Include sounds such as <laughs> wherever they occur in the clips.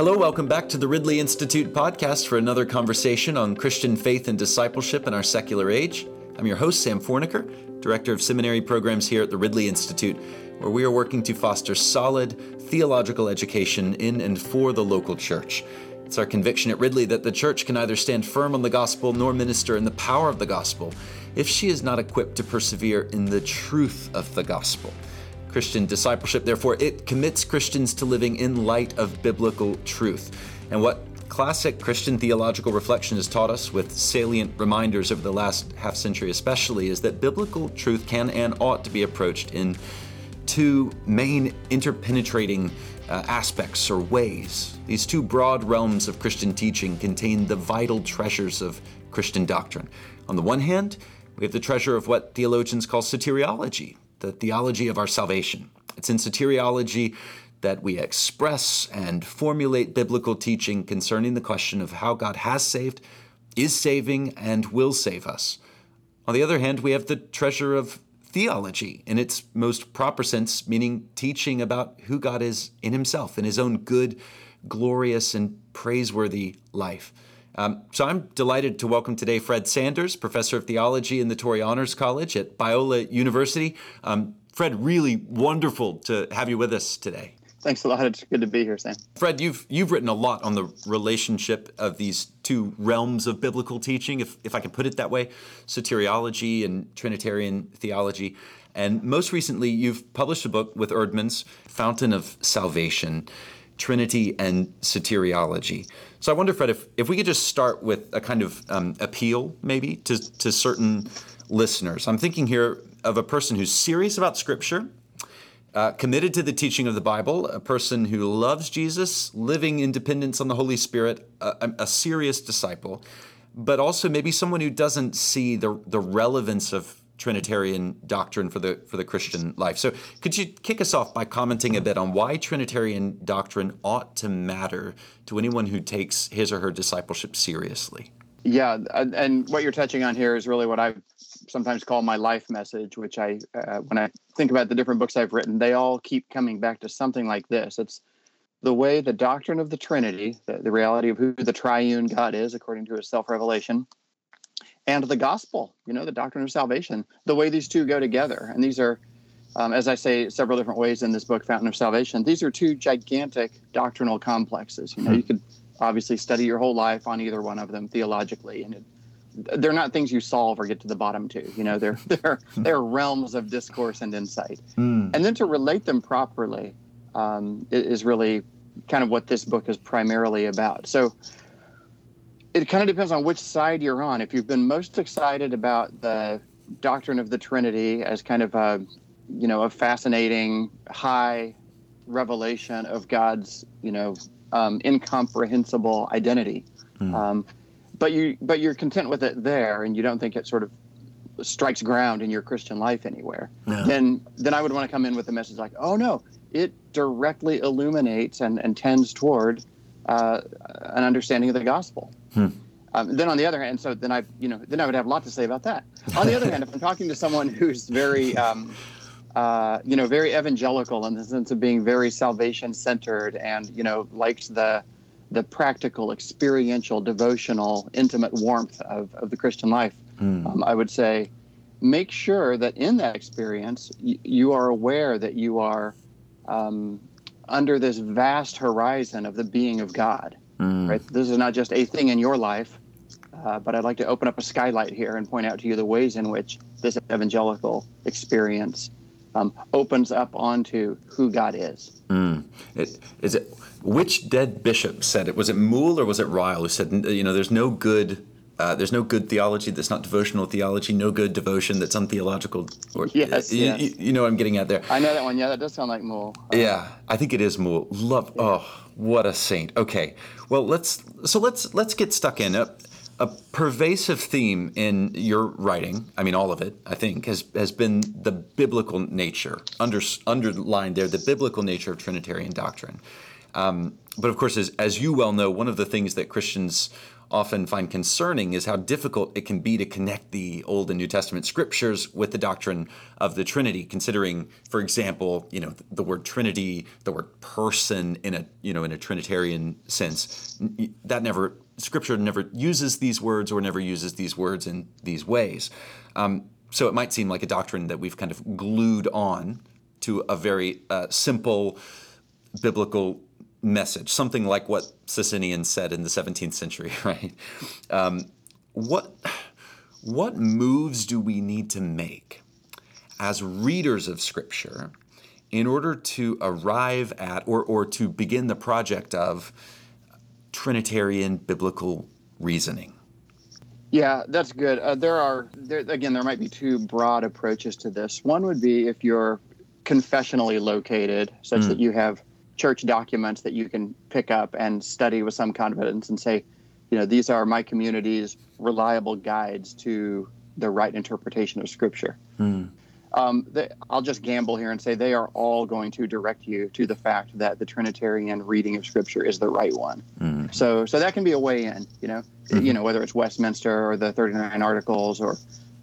Hello, welcome back to the Ridley Institute podcast for another conversation on Christian faith and discipleship in our secular age. I'm your host, Sam Forniker, Director of Seminary Programs here at the Ridley Institute, where we are working to foster solid theological education in and for the local church. It's our conviction at Ridley that the church can neither stand firm on the gospel nor minister in the power of the gospel if she is not equipped to persevere in the truth of the gospel. Christian discipleship, therefore, it commits Christians to living in light of biblical truth. And what classic Christian theological reflection has taught us, with salient reminders over the last half century especially, is that biblical truth can and ought to be approached in two main interpenetrating uh, aspects or ways. These two broad realms of Christian teaching contain the vital treasures of Christian doctrine. On the one hand, we have the treasure of what theologians call soteriology, the theology of our salvation. It's in soteriology that we express and formulate biblical teaching concerning the question of how God has saved, is saving, and will save us. On the other hand, we have the treasure of theology in its most proper sense, meaning teaching about who God is in Himself, in His own good, glorious, and praiseworthy life. Um, so I'm delighted to welcome today Fred Sanders, professor of theology in the Torrey Honors College at Biola University. Um, Fred, really wonderful to have you with us today. Thanks a lot. It's good to be here, Sam. Fred, you've you've written a lot on the relationship of these two realms of biblical teaching, if if I can put it that way, soteriology and Trinitarian theology. And most recently, you've published a book with Eerdman's Fountain of Salvation. Trinity and soteriology. So I wonder, Fred, if, if we could just start with a kind of um, appeal, maybe, to, to certain listeners. I'm thinking here of a person who's serious about Scripture, uh, committed to the teaching of the Bible, a person who loves Jesus, living in dependence on the Holy Spirit, a, a serious disciple, but also maybe someone who doesn't see the, the relevance of Trinitarian doctrine for the for the Christian life. So, could you kick us off by commenting a bit on why Trinitarian doctrine ought to matter to anyone who takes his or her discipleship seriously? Yeah, and what you're touching on here is really what I sometimes call my life message, which I uh, when I think about the different books I've written, they all keep coming back to something like this. It's the way the doctrine of the Trinity, the, the reality of who the triune God is according to his self-revelation, and the gospel, you know, the doctrine of salvation, the way these two go together. And these are, um, as I say several different ways in this book, Fountain of Salvation, these are two gigantic doctrinal complexes. You know, you could obviously study your whole life on either one of them theologically, and it, they're not things you solve or get to the bottom to. You know, they're <laughs> they're they're realms of discourse and insight, mm. and then to relate them properly um, is really kind of what this book is primarily about. So it kind of depends on which side you're on. If you've been most excited about the doctrine of the Trinity as kind of a, you know, a fascinating high revelation of God's, you know, um, incomprehensible identity, mm. um, but you but you're content with it there, and you don't think it sort of strikes ground in your Christian life anywhere, no. then then I would want to come in with a message like, oh no, it directly illuminates and, and tends toward uh, an understanding of the gospel. Hmm. Um, then on the other hand, so then I, you know, then I would have a lot to say about that. On the other hand, if I'm talking to someone who's very, um, uh, you know, very evangelical in the sense of being very salvation centered and you know likes the the practical, experiential, devotional, intimate warmth of, of the Christian life, mm. um, I would say, make sure that in that experience y- you are aware that you are um, under this vast horizon of the being of God. Mm. Right. This is not just a thing in your life, uh, but I'd like to open up a skylight here and point out to you the ways in which this evangelical experience um, opens up onto who God is. Mm. It, is it which dead bishop said it? Was it Moule or was it Ryle who said, you know, there's no good uh, there's no good theology that's not devotional theology, no good devotion that's untheological. Or, yes, you, yes. You, you, know what I'm getting at there. I know that one. Yeah, that does sound like Moule. Uh, yeah, I think it is Moule. Love. Yeah. Oh, what a saint. Okay, well let's so let's let's get stuck in. A, a pervasive theme in your writing, I mean all of it, I think, has has been the biblical nature under, underlined there, the biblical nature of Trinitarian doctrine. Um, but of course, as, as you well know, one of the things that Christians often find concerning is how difficult it can be to connect the Old and New Testament scriptures with the doctrine of the Trinity. Considering, for example, you know the word Trinity, the word person in a you know in a Trinitarian sense, that never Scripture never uses these words or never uses these words in these ways. Um, so it might seem like a doctrine that we've kind of glued on to a very uh, simple biblical message, something like what Socinian said in the 17th century, <laughs> right? Um, what, what moves do we need to make as readers of Scripture in order to arrive at or, or to begin the project of Trinitarian biblical reasoning? Yeah, that's good. Uh, there are, there, again, there might be two broad approaches to this. One would be if you're confessionally located, such mm. that you have church documents that you can pick up and study with some confidence and say, you know, these are my community's reliable guides to the right interpretation of Scripture. Mm um, they, I'll just gamble here and say they are all going to direct you to the fact that the Trinitarian reading of Scripture is the right one. Mm-hmm. So, so that can be a way in. You know, mm-hmm. you know whether it's Westminster or the Thirty Nine Articles or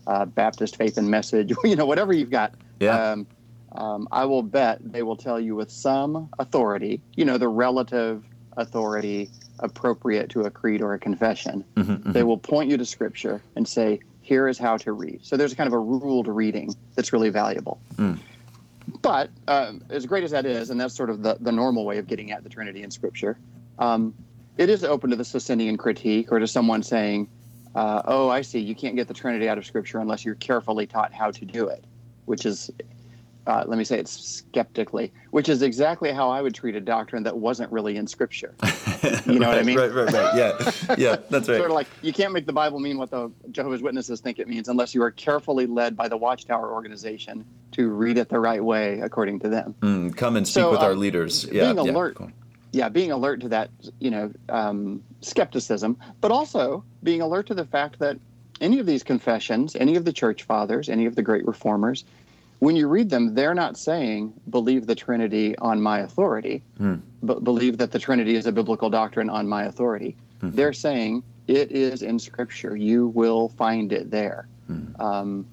uh, Baptist Faith and Message. <laughs> You know, whatever you've got. Yeah. Um, um, I will bet they will tell you with some authority. You know, the relative authority appropriate to a creed or a confession. Mm-hmm, mm-hmm. they will point you to Scripture and say, here is how to read. So there's kind of a ruled reading that's really valuable. Mm. But um, as great as that is, and that's sort of the, the normal way of getting at the Trinity in Scripture, um, it is open to the Socinian critique or to someone saying, uh, oh, I see, you can't get the Trinity out of Scripture unless you're carefully taught how to do it, which is uh, let me say it skeptically, which is exactly how I would treat a doctrine that wasn't really in Scripture. <laughs> You know right, what I mean? Right, right, right. Yeah, <laughs> yeah, that's right. sort of like you can't make the Bible mean what the Jehovah's Witnesses think it means unless you are carefully led by the Watchtower organization to read it the right way according to them. Mm, come and speak so, with uh, our leaders. Yeah, being alert. Yeah, yeah, being alert to that, you know, um, skepticism, but also being alert to the fact that any of these confessions, any of the church fathers, any of the great reformers, when you read them, they're not saying believe the Trinity on my authority, mm. but believe that the Trinity is a biblical doctrine on my authority. Mm-hmm. They're saying it is in Scripture. You will find it there. Mm. Um,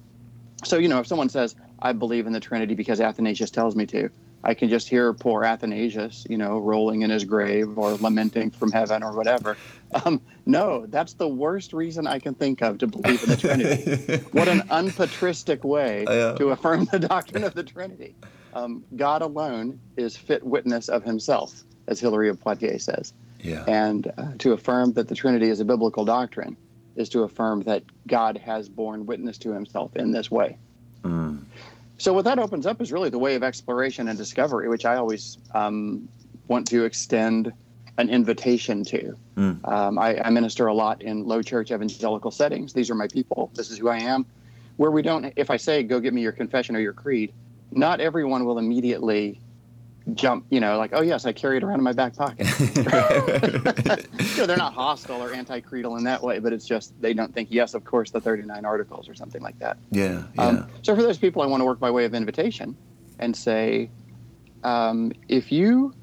so, you know, if someone says, I believe in the Trinity because Athanasius tells me to, I can just hear poor Athanasius, you know, rolling in his grave or lamenting from heaven or whatever. Um, no, that's the worst reason I can think of to believe in the Trinity. <laughs> what an unpatristic way uh, to affirm the doctrine of the Trinity. Um, God alone is fit witness of himself, as Hilary of Poitiers says. Yeah. And uh, to affirm that the Trinity is a biblical doctrine is to affirm that God has borne witness to himself in this way. Mm. So what that opens up is really the way of exploration and discovery, which I always um, want to extend an invitation to. Mm. Um, I, I, minister a lot in low church evangelical settings. These are my people. This is who I am. Where we don't, if I say, go get me your confession or your creed, not everyone will immediately jump, you know, like, oh, yes, I carry it around in my back pocket. <laughs> you know, they're not hostile or anti creedal in that way, but it's just they don't think, yes, of course, the 39 articles or something like that. Yeah. yeah. Um, so for those people, I want to work by way of invitation and say, um, if you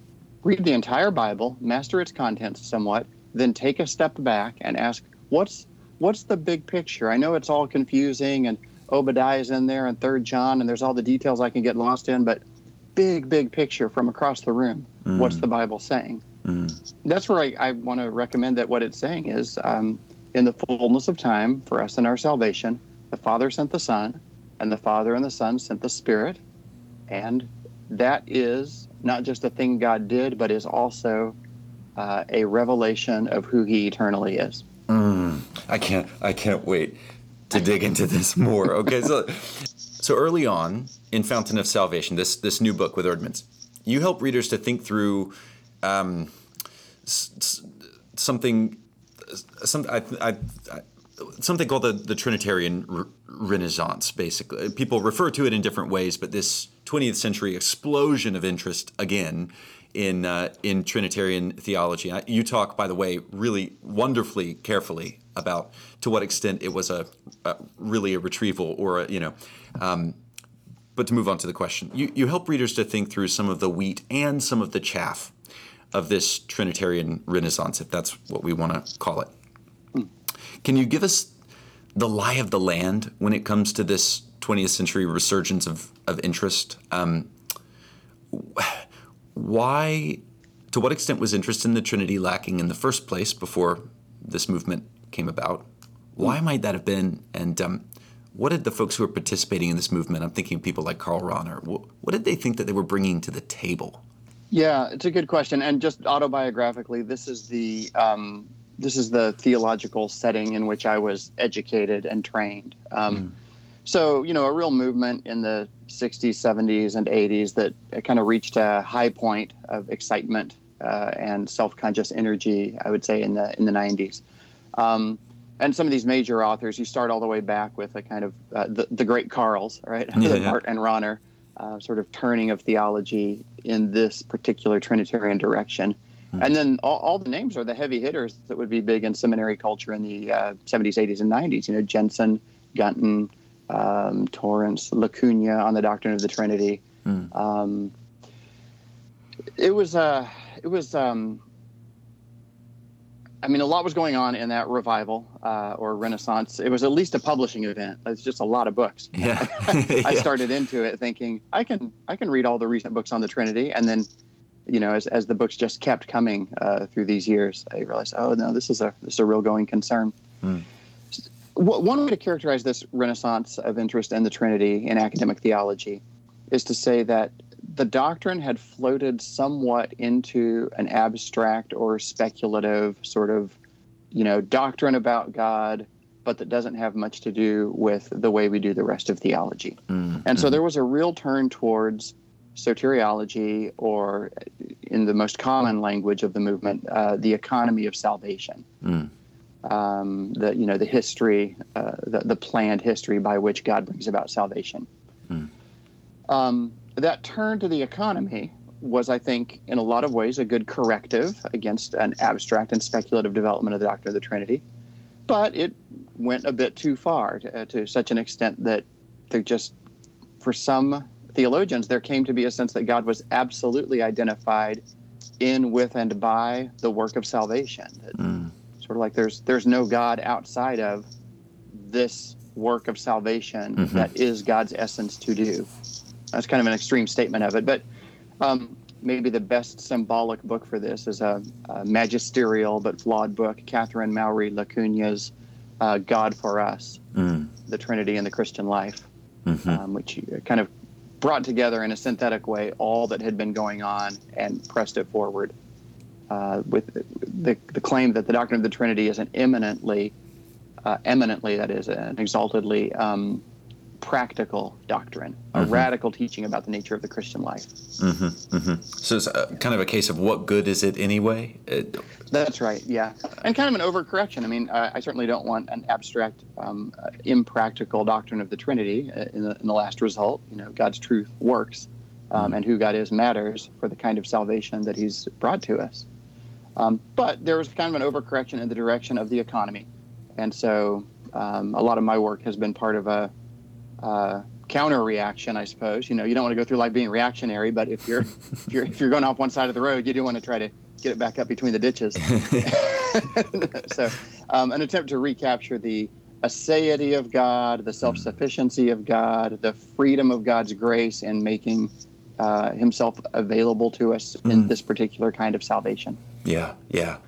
read the entire Bible, master its contents somewhat, then take a step back and ask, what's what's the big picture? I know it's all confusing and Obadiah's in there and Third John, and there's all the details I can get lost in, but big, big picture from across the room. Mm. What's the Bible saying? Mm. That's where I, I want to recommend that what it's saying is um, in the fullness of time for us in our salvation, the Father sent the Son, and the Father and the Son sent the Spirit. And that is not just a thing God did, but is also uh, a revelation of who He eternally is. Mm. I can't. I can't wait to dig into this more. Okay, so <laughs> so early on in Fountain of Salvation, this this new book with Eerdmans, you help readers to think through um, s- something, some, I, I, I, something called the, the Trinitarian re- Renaissance. Basically, people refer to it in different ways, but this 20th century explosion of interest again in uh, in Trinitarian theology. You talk, by the way, really wonderfully carefully about to what extent it was a, a really a retrieval or a, you know. Um, but to move on to the question, you, you help readers to think through some of the wheat and some of the chaff of this Trinitarian Renaissance, if that's what we want to call it. Can you give us the lie of the land when it comes to this 20th century resurgence of, of interest? Um, why, to what extent was interest in the Trinity lacking in the first place before this movement came about? Why might that have been? And um, what did the folks who were participating in this movement, I'm thinking of people like Karl Rahner, what did they think that they were bringing to the table? Yeah, it's a good question. And just autobiographically, this is the um, this is the theological setting in which I was educated and trained. Um, mm. So, you know, a real movement in the 60s, 70s, and 80s that kind of reached a high point of excitement uh, and self-conscious energy. I would say in the in the 90s. Um, and some of these major authors, you start all the way back with a kind of uh, the, the great Carls, right? Yeah, <laughs> yeah. Barth and Rahner, uh, sort of turning of theology in this particular Trinitarian direction. Mm-hmm. And then all, all, the names are the heavy hitters that would be big in seminary culture in the uh, 70s, 80s, and 90s. You know, Jenson, Gunton, um, Torrance, LaCugna on the doctrine of the Trinity. Mm. Um, it was uh, it was um, I mean, a lot was going on in that revival uh, or renaissance. It was at least a publishing event. It's just a lot of books. Yeah. <laughs> <laughs> I started into it thinking I can I can read all the recent books on the Trinity, and then, you know, as, as the books just kept coming uh, through these years, I realized, oh no, this is a this is a real going concern. Mm. One way to characterize this renaissance of interest in the Trinity in academic theology is to say that the doctrine had floated somewhat into an abstract or speculative sort of, you know, doctrine about God, but that doesn't have much to do with the way we do the rest of theology. Mm-hmm. And so there was a real turn towards soteriology, or in the most common language of the movement, uh, the economy of salvation. Mm. Um, the you know the history, uh, the, the planned history by which God brings about salvation. Mm. Um, that turn to the economy was, I think, in a lot of ways, a good corrective against an abstract and speculative development of the doctrine of the Trinity. But it went a bit too far to, uh, to such an extent that there just, for some theologians, there came to be a sense that God was absolutely identified in, with, and by the work of salvation. Mm. Sort of like there's there's no God outside of this work of salvation mm-hmm. that is God's essence to do. That's kind of an extreme statement of it, but um, maybe the best symbolic book for this is a, a magisterial but flawed book, Catherine Mowry LaCugna's uh, God for Us, mm. the Trinity and the Christian Life, mm-hmm. um, which kind of brought together in a synthetic way all that had been going on and pressed it forward uh, with the, the claim that the doctrine of the Trinity is an eminently, uh, eminently, that is, an exaltedly um, practical doctrine, a mm-hmm. radical teaching about the nature of the Christian life. Mm-hmm, mm-hmm. So it's a, kind of a case of what good is it anyway? It, That's right, yeah. And kind of an overcorrection. I mean, uh, I certainly don't want an abstract, um, uh, impractical doctrine of the Trinity uh, in, the, in the last result. You know, God's truth works, um, mm-hmm. and who God is matters for the kind of salvation that He's brought to us. Um, but there was kind of an overcorrection in the direction of the economy. And so um, a lot of my work has been part of a uh, counter reaction, I suppose. You know, you don't want to go through life being reactionary, but if you're <laughs> if you're if you're going off one side of the road, you do want to try to get it back up between the ditches. <laughs> <laughs> so, um, an attempt to recapture the aseity of God, the self-sufficiency of God, the freedom of God's grace in making uh, Himself available to us mm. in this particular kind of salvation. Yeah, yeah.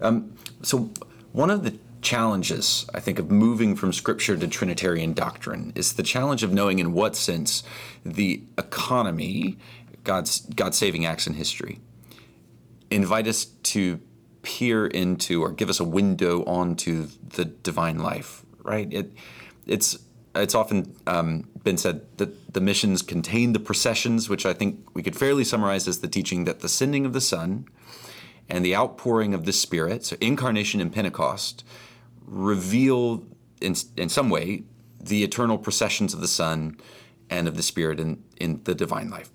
Um, so one of the challenges, I think, of moving from scripture to Trinitarian doctrine is the challenge of knowing in what sense the economy, God's God saving acts in history, invite us to peer into or give us a window onto the divine life. Right? It it's it's often um, been said that the missions contain the processions, which I think we could fairly summarize as the teaching that the sending of the Son and the outpouring of the Spirit, so incarnation and Pentecost, reveal in, in some way the eternal processions of the Son and of the Spirit in, in the divine life.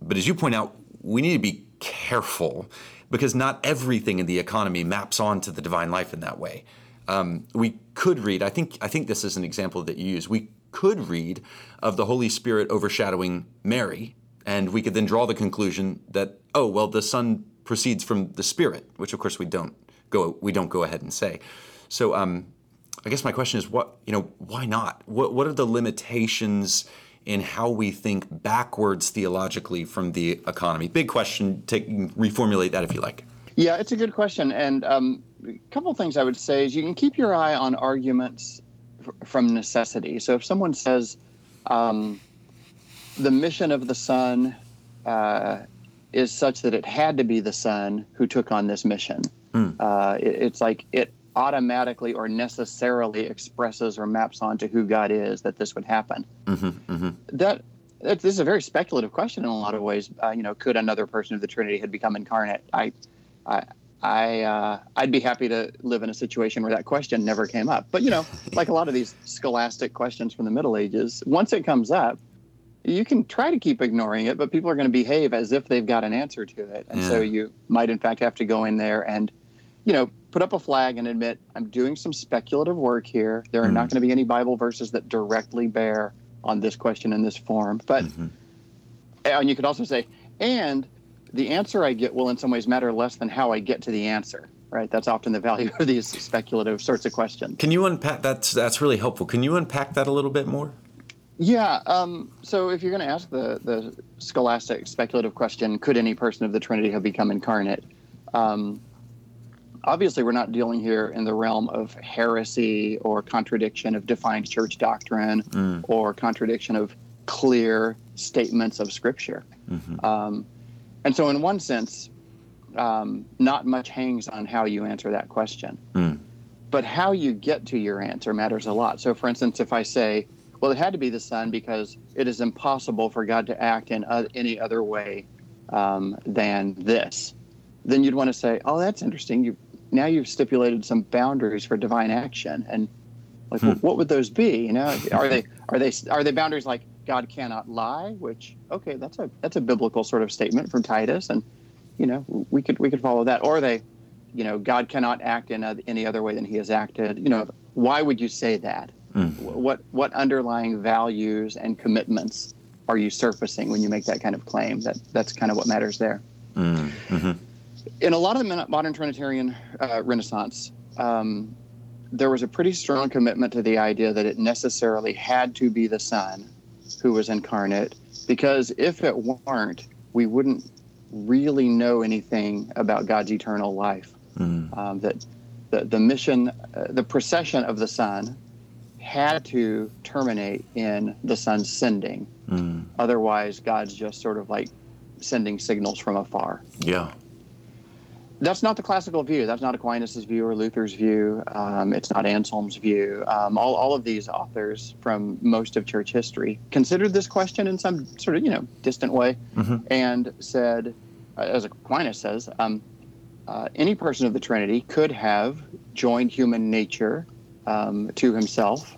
But as you point out, we need to be careful because not everything in the economy maps onto the divine life in that way. Um, we could read, I think, I think this is an example that you use. We could read of the Holy Spirit overshadowing Mary, and we could then draw the conclusion that, oh, well, the Son proceeds from the Spirit, which of course we don't go, we don't go ahead and say. So, um, I guess my question is, what you know, why not? What what are the limitations in how we think backwards theologically from the economy? Big question. Take reformulate that if you like. Yeah, it's a good question, and um, a couple of things I would say is you can keep your eye on arguments f- from necessity. So if someone says um, the mission of the Son uh, is such that it had to be the Son who took on this mission, mm. uh, it, it's like it automatically or necessarily expresses or maps onto who God is that this would happen. Mm-hmm, mm-hmm. That this is a very speculative question in a lot of ways. Uh, you know, could another person of the Trinity had become incarnate? I I, I uh, I'd be happy to live in a situation where that question never came up. But you know, <laughs> like a lot of these scholastic questions from the Middle Ages, once it comes up, you can try to keep ignoring it, but people are going to behave as if they've got an answer to it, and yeah. so you might in fact have to go in there and, you know, put up a flag and admit I'm doing some speculative work here. There are mm not going to be any Bible verses that directly bear on this question in this form, but mm-hmm. and you could also say and the answer I get will in some ways matter less than how I get to the answer. Right. That's often the value of these speculative sorts of questions. Can you unpack that's that's really helpful. Can you unpack that a little bit more? Yeah. Um, so if you're going to ask the the scholastic speculative question, could any person of the Trinity have become incarnate? Um, obviously, we're not dealing here in the realm of heresy or contradiction of defined church doctrine mm. or contradiction of clear statements of Scripture. Mm-hmm. Um, and so, in one sense, um, not much hangs on how you answer that question. Mm. But how you get to your answer matters a lot. So, for instance, if I say, well, it had to be the Son because it is impossible for God to act in uh, any other way um, than this, then you'd want to say, oh, that's interesting. You now you've stipulated some boundaries for divine action, and like, hmm. what would those be? You know, are they are they are they boundaries like God cannot lie, which okay, that's a that's a biblical sort of statement from Titus, and you know we could we could follow that. Or they, you know, God cannot act in a, any other way than He has acted. You know, why would you say that? Mm. What what underlying values and commitments are you surfacing when you make that kind of claim? That that's kind of what matters there. Mm. Mm-hmm. In a lot of the modern Trinitarian uh, Renaissance. Um, there was a pretty strong commitment to the idea that it necessarily had to be the Son who was incarnate, because if it weren't, we wouldn't really know anything about God's eternal life. Mm. Um, that the, the mission, uh, the procession of the Son had to terminate in the Son's sending. Mm. Otherwise, God's just sort of like sending signals from afar. Yeah that's not the classical view. That's not Aquinas' view or Luther's view. Um, it's not Anselm's view. Um, all, all of these authors from most of church history considered this question in some sort of you know distant way, mm-hmm. and said, uh, as Aquinas says, um, uh, any person of the Trinity could have joined human nature um, to himself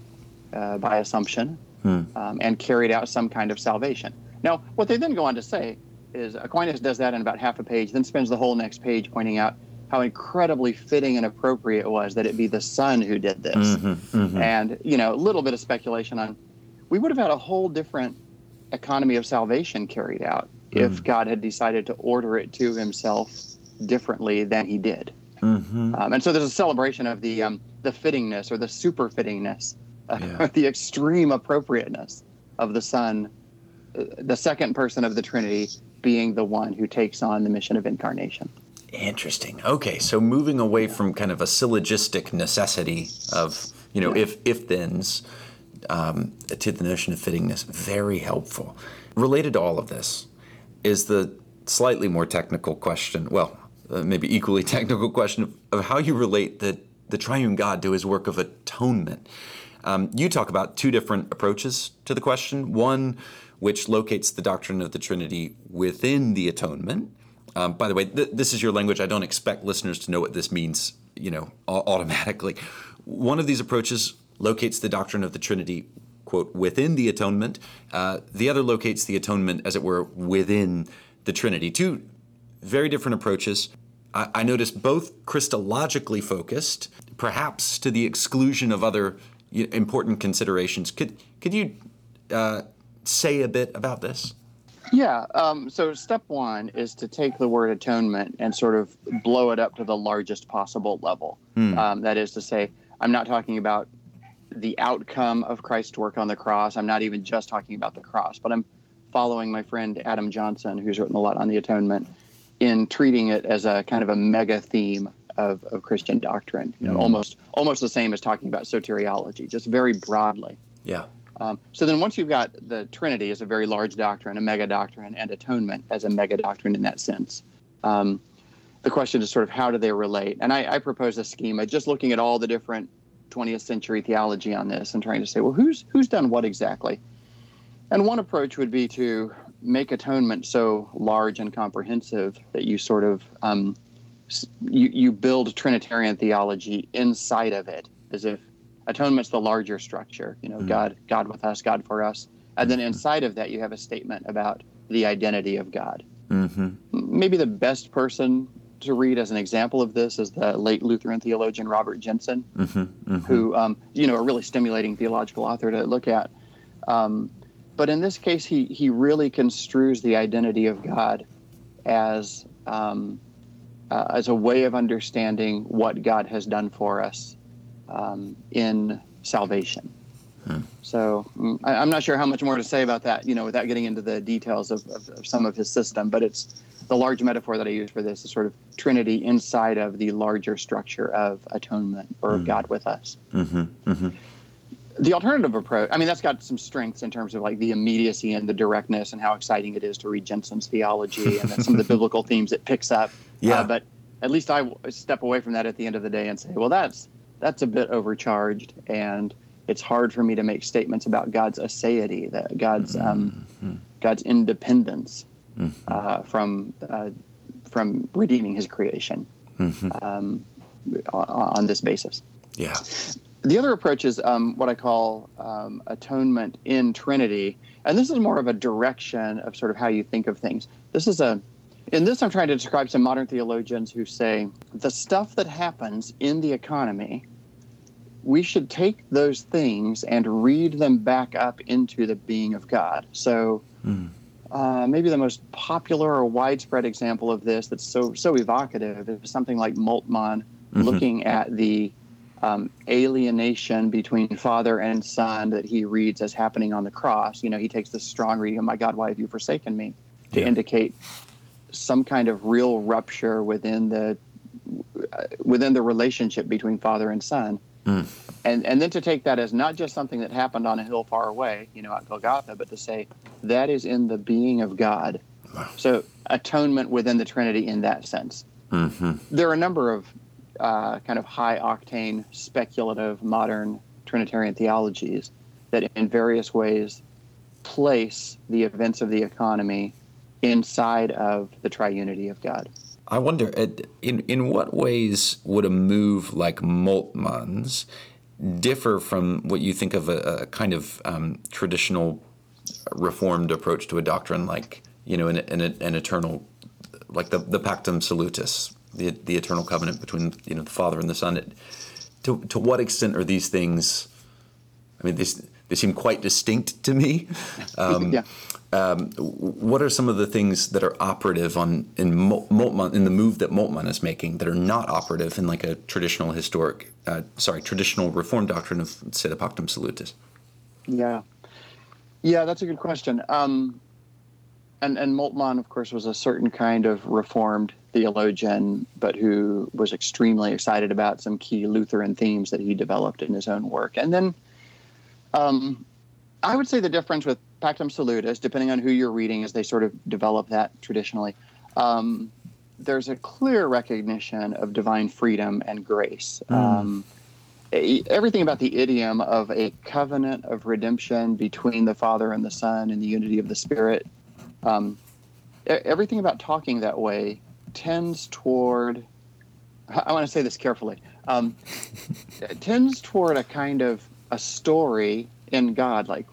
uh, by assumption hmm. Um, and carried out some kind of salvation. Now, what they then go on to say is Aquinas does that in about half a page, then spends the whole next page pointing out how incredibly fitting and appropriate it was that it be the Son who did this. Mm-hmm, mm-hmm. And, you know, a little bit of speculation on we would have had a whole different economy of salvation carried out mm. if God had decided to order it to himself differently than he did. Mm-hmm. Um, and so there's a celebration of the um, the fittingness or the super fittingness, uh, yeah. <laughs> the extreme appropriateness of the Son, uh, the second person of the Trinity, being the one who takes on the mission of incarnation. Interesting. Okay, so moving away from kind of a syllogistic necessity of you know yeah. if if thens um, to the notion of fittingness, very helpful. Related to all of this is the slightly more technical question. Well, uh, maybe equally <laughs> technical question of how you relate the the triune God to His work of atonement. Um, you talk about two different approaches to the question. One which locates the doctrine of the Trinity within the atonement. Um, by the way, th- this is your language. I don't expect listeners to know what this means, you know, automatically. One of these approaches locates the doctrine of the Trinity, quote, within the atonement. Uh, the other locates the atonement, as it were, within the Trinity. Two very different approaches. I, I notice both Christologically focused, perhaps to the exclusion of other important considerations. Could could you uh, say a bit about this? Yeah. Um, so, step one is to take the word atonement and sort of blow it up to the largest possible level. Hmm. Um, that is to say, I'm not talking about the outcome of Christ's work on the cross. I'm not even just talking about the cross, but I'm following my friend Adam Johnson, who's written a lot on the atonement, in treating it as a kind of a mega theme of, of Christian doctrine. You know, mm. almost almost the same as talking about soteriology, just very broadly. Yeah. Um, so then, once you've got the Trinity as a very large doctrine, a mega doctrine, and atonement as a mega doctrine in that sense, um, the question is sort of how do they relate? And I, I propose a schema, just looking at all the different 20th century theology on this and trying to say, well, who's who's done what exactly? And one approach would be to make atonement so large and comprehensive that you sort of um, you, you build Trinitarian theology inside of it, as if atonement's the larger structure. You know, mm God, God with us, God for us, and then inside of that you have a statement about the identity of God. Mm-hmm. Maybe the best person to read as an example of this is the late Lutheran theologian Robert Jenson, mm-hmm, mm-hmm. who, um, you know, a really stimulating theological author to look at. Um, but in this case, he he really construes the identity of God as um, uh, as a way of understanding what God has done for us um, in salvation. Hmm. So mm, I, am not sure how much more to say about that, you know, without getting into the details of, of, of, some of his system. But it's the large metaphor that I use for this is sort of Trinity inside of the larger structure of atonement or mm-hmm. God with us. Mm-hmm. Mm-hmm. The alternative approach, I mean, that's got some strengths in terms of like the immediacy and the directness and how exciting it is to read Jenson's theology and some of the <laughs> biblical themes it picks up. Yeah. Uh, but at least I step away from that at the end of the day and say, well, that's that's a bit overcharged, and it's hard for me to make statements about God's aseity, that God's um, mm-hmm. God's independence mm-hmm. uh, from uh, from redeeming His creation mm-hmm. um, on, on, this basis. Yeah. The other approach is um, what I call um, atonement in Trinity, and this is more of a direction of sort of how you think of things. This is a in this, I'm trying to describe some modern theologians who say the stuff that happens in the economy, we should take those things and read them back up into the being of God. So, mm. uh, maybe the most popular or widespread example of this that's so so evocative is something like Moltmann mm-hmm. looking at the um, alienation between father and son that he reads as happening on the cross. You know, he takes this strong reading of "My God, why have you forsaken me?" to yeah. indicate some kind of real rupture within the within the relationship between father and son. Mm. And and then to take that as not just something that happened on a hill far away, you know, at Golgotha, but to say that is in the being of God. So atonement within the Trinity in that sense. Mm-hmm. There are a number of uh, kind of high octane, speculative, modern Trinitarian theologies that in various ways place the events of the economy inside of the triunity of God. I wonder, in in what ways would a move like Moltmann's differ from what you think of a, a kind of um, traditional reformed approach to a doctrine like you know an, an, an, eternal like the, the pactum salutis the, the eternal covenant between you know the father and the son? It, to, to what extent are these things i mean they, they seem quite distinct to me. <laughs> Um, yeah um, what are some of the things that are operative on in Moltmann, in the move that Moltmann is making that are not operative in like a traditional historic, uh, sorry, traditional reform doctrine of the Pactum Salutis? Yeah, yeah, that's a good question. Um, and and Moltmann, of course, was a certain kind of reformed theologian, but who was extremely excited about some key Lutheran themes that he developed in his own work. And then um, I would say the difference with Pactum Salutis, depending on who you're reading, as they sort of develop that traditionally, um, there's a clear recognition of divine freedom and grace. Mm. Um, everything about the idiom of a covenant of redemption between the Father and the Son and the unity of the Spirit, um, everything about talking that way tends toward, I want to say this carefully, um, <laughs> tends toward a kind of a story in God. Like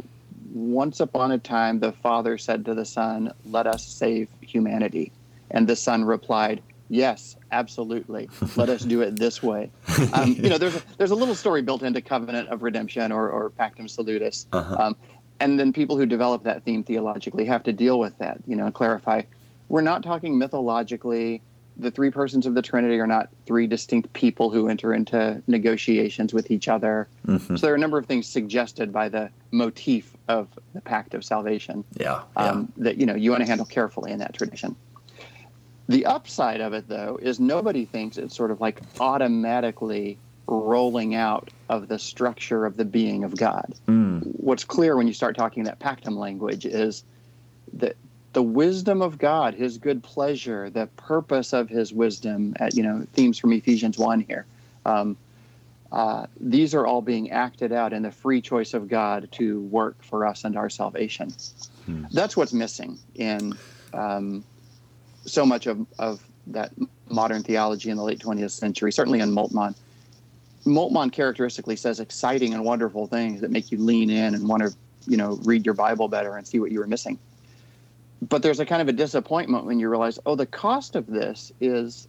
once upon a time, the Father said to the Son, Let us save humanity. And the Son replied, Yes, absolutely. Let us do it this way. <laughs> Um, you know, there's a, there's a little story built into Covenant of Redemption or, or Pactum Salutis. Uh-huh. Um, and then people who develop that theme theologically have to deal with that, you know, and clarify we're not talking mythologically the three persons of the Trinity are not three distinct people who enter into negotiations with each other. Mm-hmm. So there are a number of things suggested by the motif of the pact of salvation. Yeah, yeah. Um, that you know you want to handle carefully in that tradition. The upside of it, though, is nobody thinks it's sort of like automatically rolling out of the structure of the being of God. Mm. What's clear when you start talking that pactum language is that the wisdom of God, His good pleasure, the purpose of His wisdom, at, you know, themes from Ephesians 1 here. Um, uh, these are all being acted out in the free choice of God to work for us and our salvation. Hmm. That's what's missing in um, so much of, of that modern theology in the late 20th century, certainly in Moltmann. Moltmann characteristically says exciting and wonderful things that make you lean in and want to, you know, read your Bible better and see what you were missing but there's a kind of a disappointment when you realize, oh, the cost of this is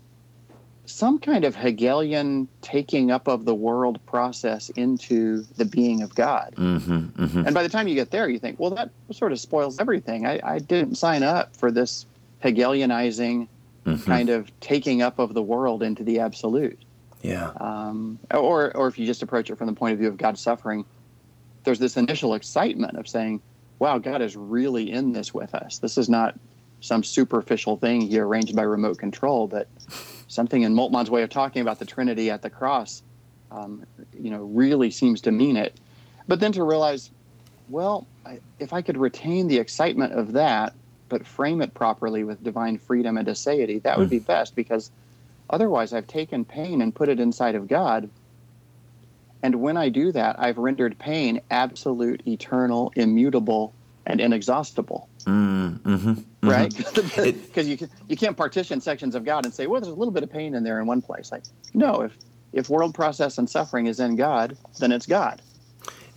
some kind of Hegelian taking up of the world process into the being of God. Mm-hmm, mm-hmm. And by the time you get there, you think, well, that sort of spoils everything. I, I didn't sign up for this Hegelianizing mm-hmm. kind of taking up of the world into the absolute. Yeah. Um, or, or if you just approach it from the point of view of God's suffering, there's this initial excitement of saying, wow, God is really in this with us. This is not some superficial thing he arranged by remote control, but something in Moltmann's way of talking about the Trinity at the cross, um, you know, really seems to mean it. But then to realize, well, I, if I could retain the excitement of that, but frame it properly with divine freedom and aseity, that would be hmm. best because otherwise I've taken pain and put it inside of God and when I do that, I've rendered pain absolute, eternal, immutable, and inexhaustible. Mm, mm-hmm, mm-hmm. Right? <laughs> <laughs> Because you, you can't partition sections of God and say, well, there's a little bit of pain in there in one place. Like, no, if, if world process and suffering is in God, then it's God.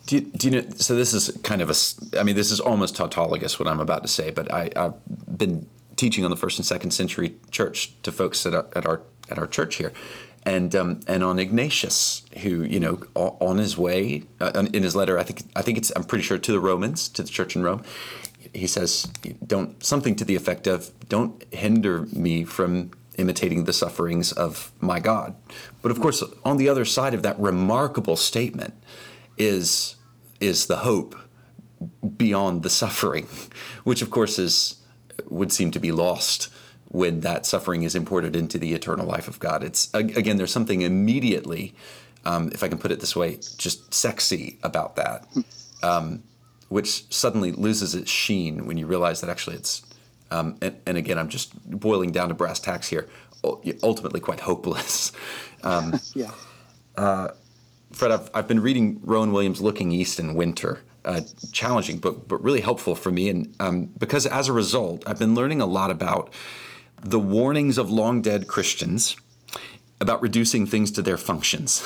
Do you, do you know? So this is kind of a. I mean, this is almost tautologous what I'm about to say, but I, I've been teaching on the first and second century church to folks at our, at our at our church here, and um, and on Ignatius, who you know on his way uh, in his letter, I think I think it's I'm pretty sure to the Romans, to the church in Rome, he says don't something to the effect of don't hinder me from imitating the sufferings of my God. But of course, on the other side of that remarkable statement is is the hope beyond the suffering, <laughs> which of course is would seem to be lost when that suffering is imported into the eternal life of God. It's again, there's something immediately, um, if I can put it this way, just sexy about that, um, which suddenly loses its sheen when you realize that actually it's. Um, and, and, again, I'm just boiling down to brass tacks here. Ultimately, quite hopeless. <laughs> Um, <laughs> yeah. Uh, Fred, I've, I've been reading Rowan Williams' Looking East in Winter. Uh, challenging book, but really helpful for me. And um, because as a result, I've been learning a lot about the warnings of long dead Christians about reducing things to their functions.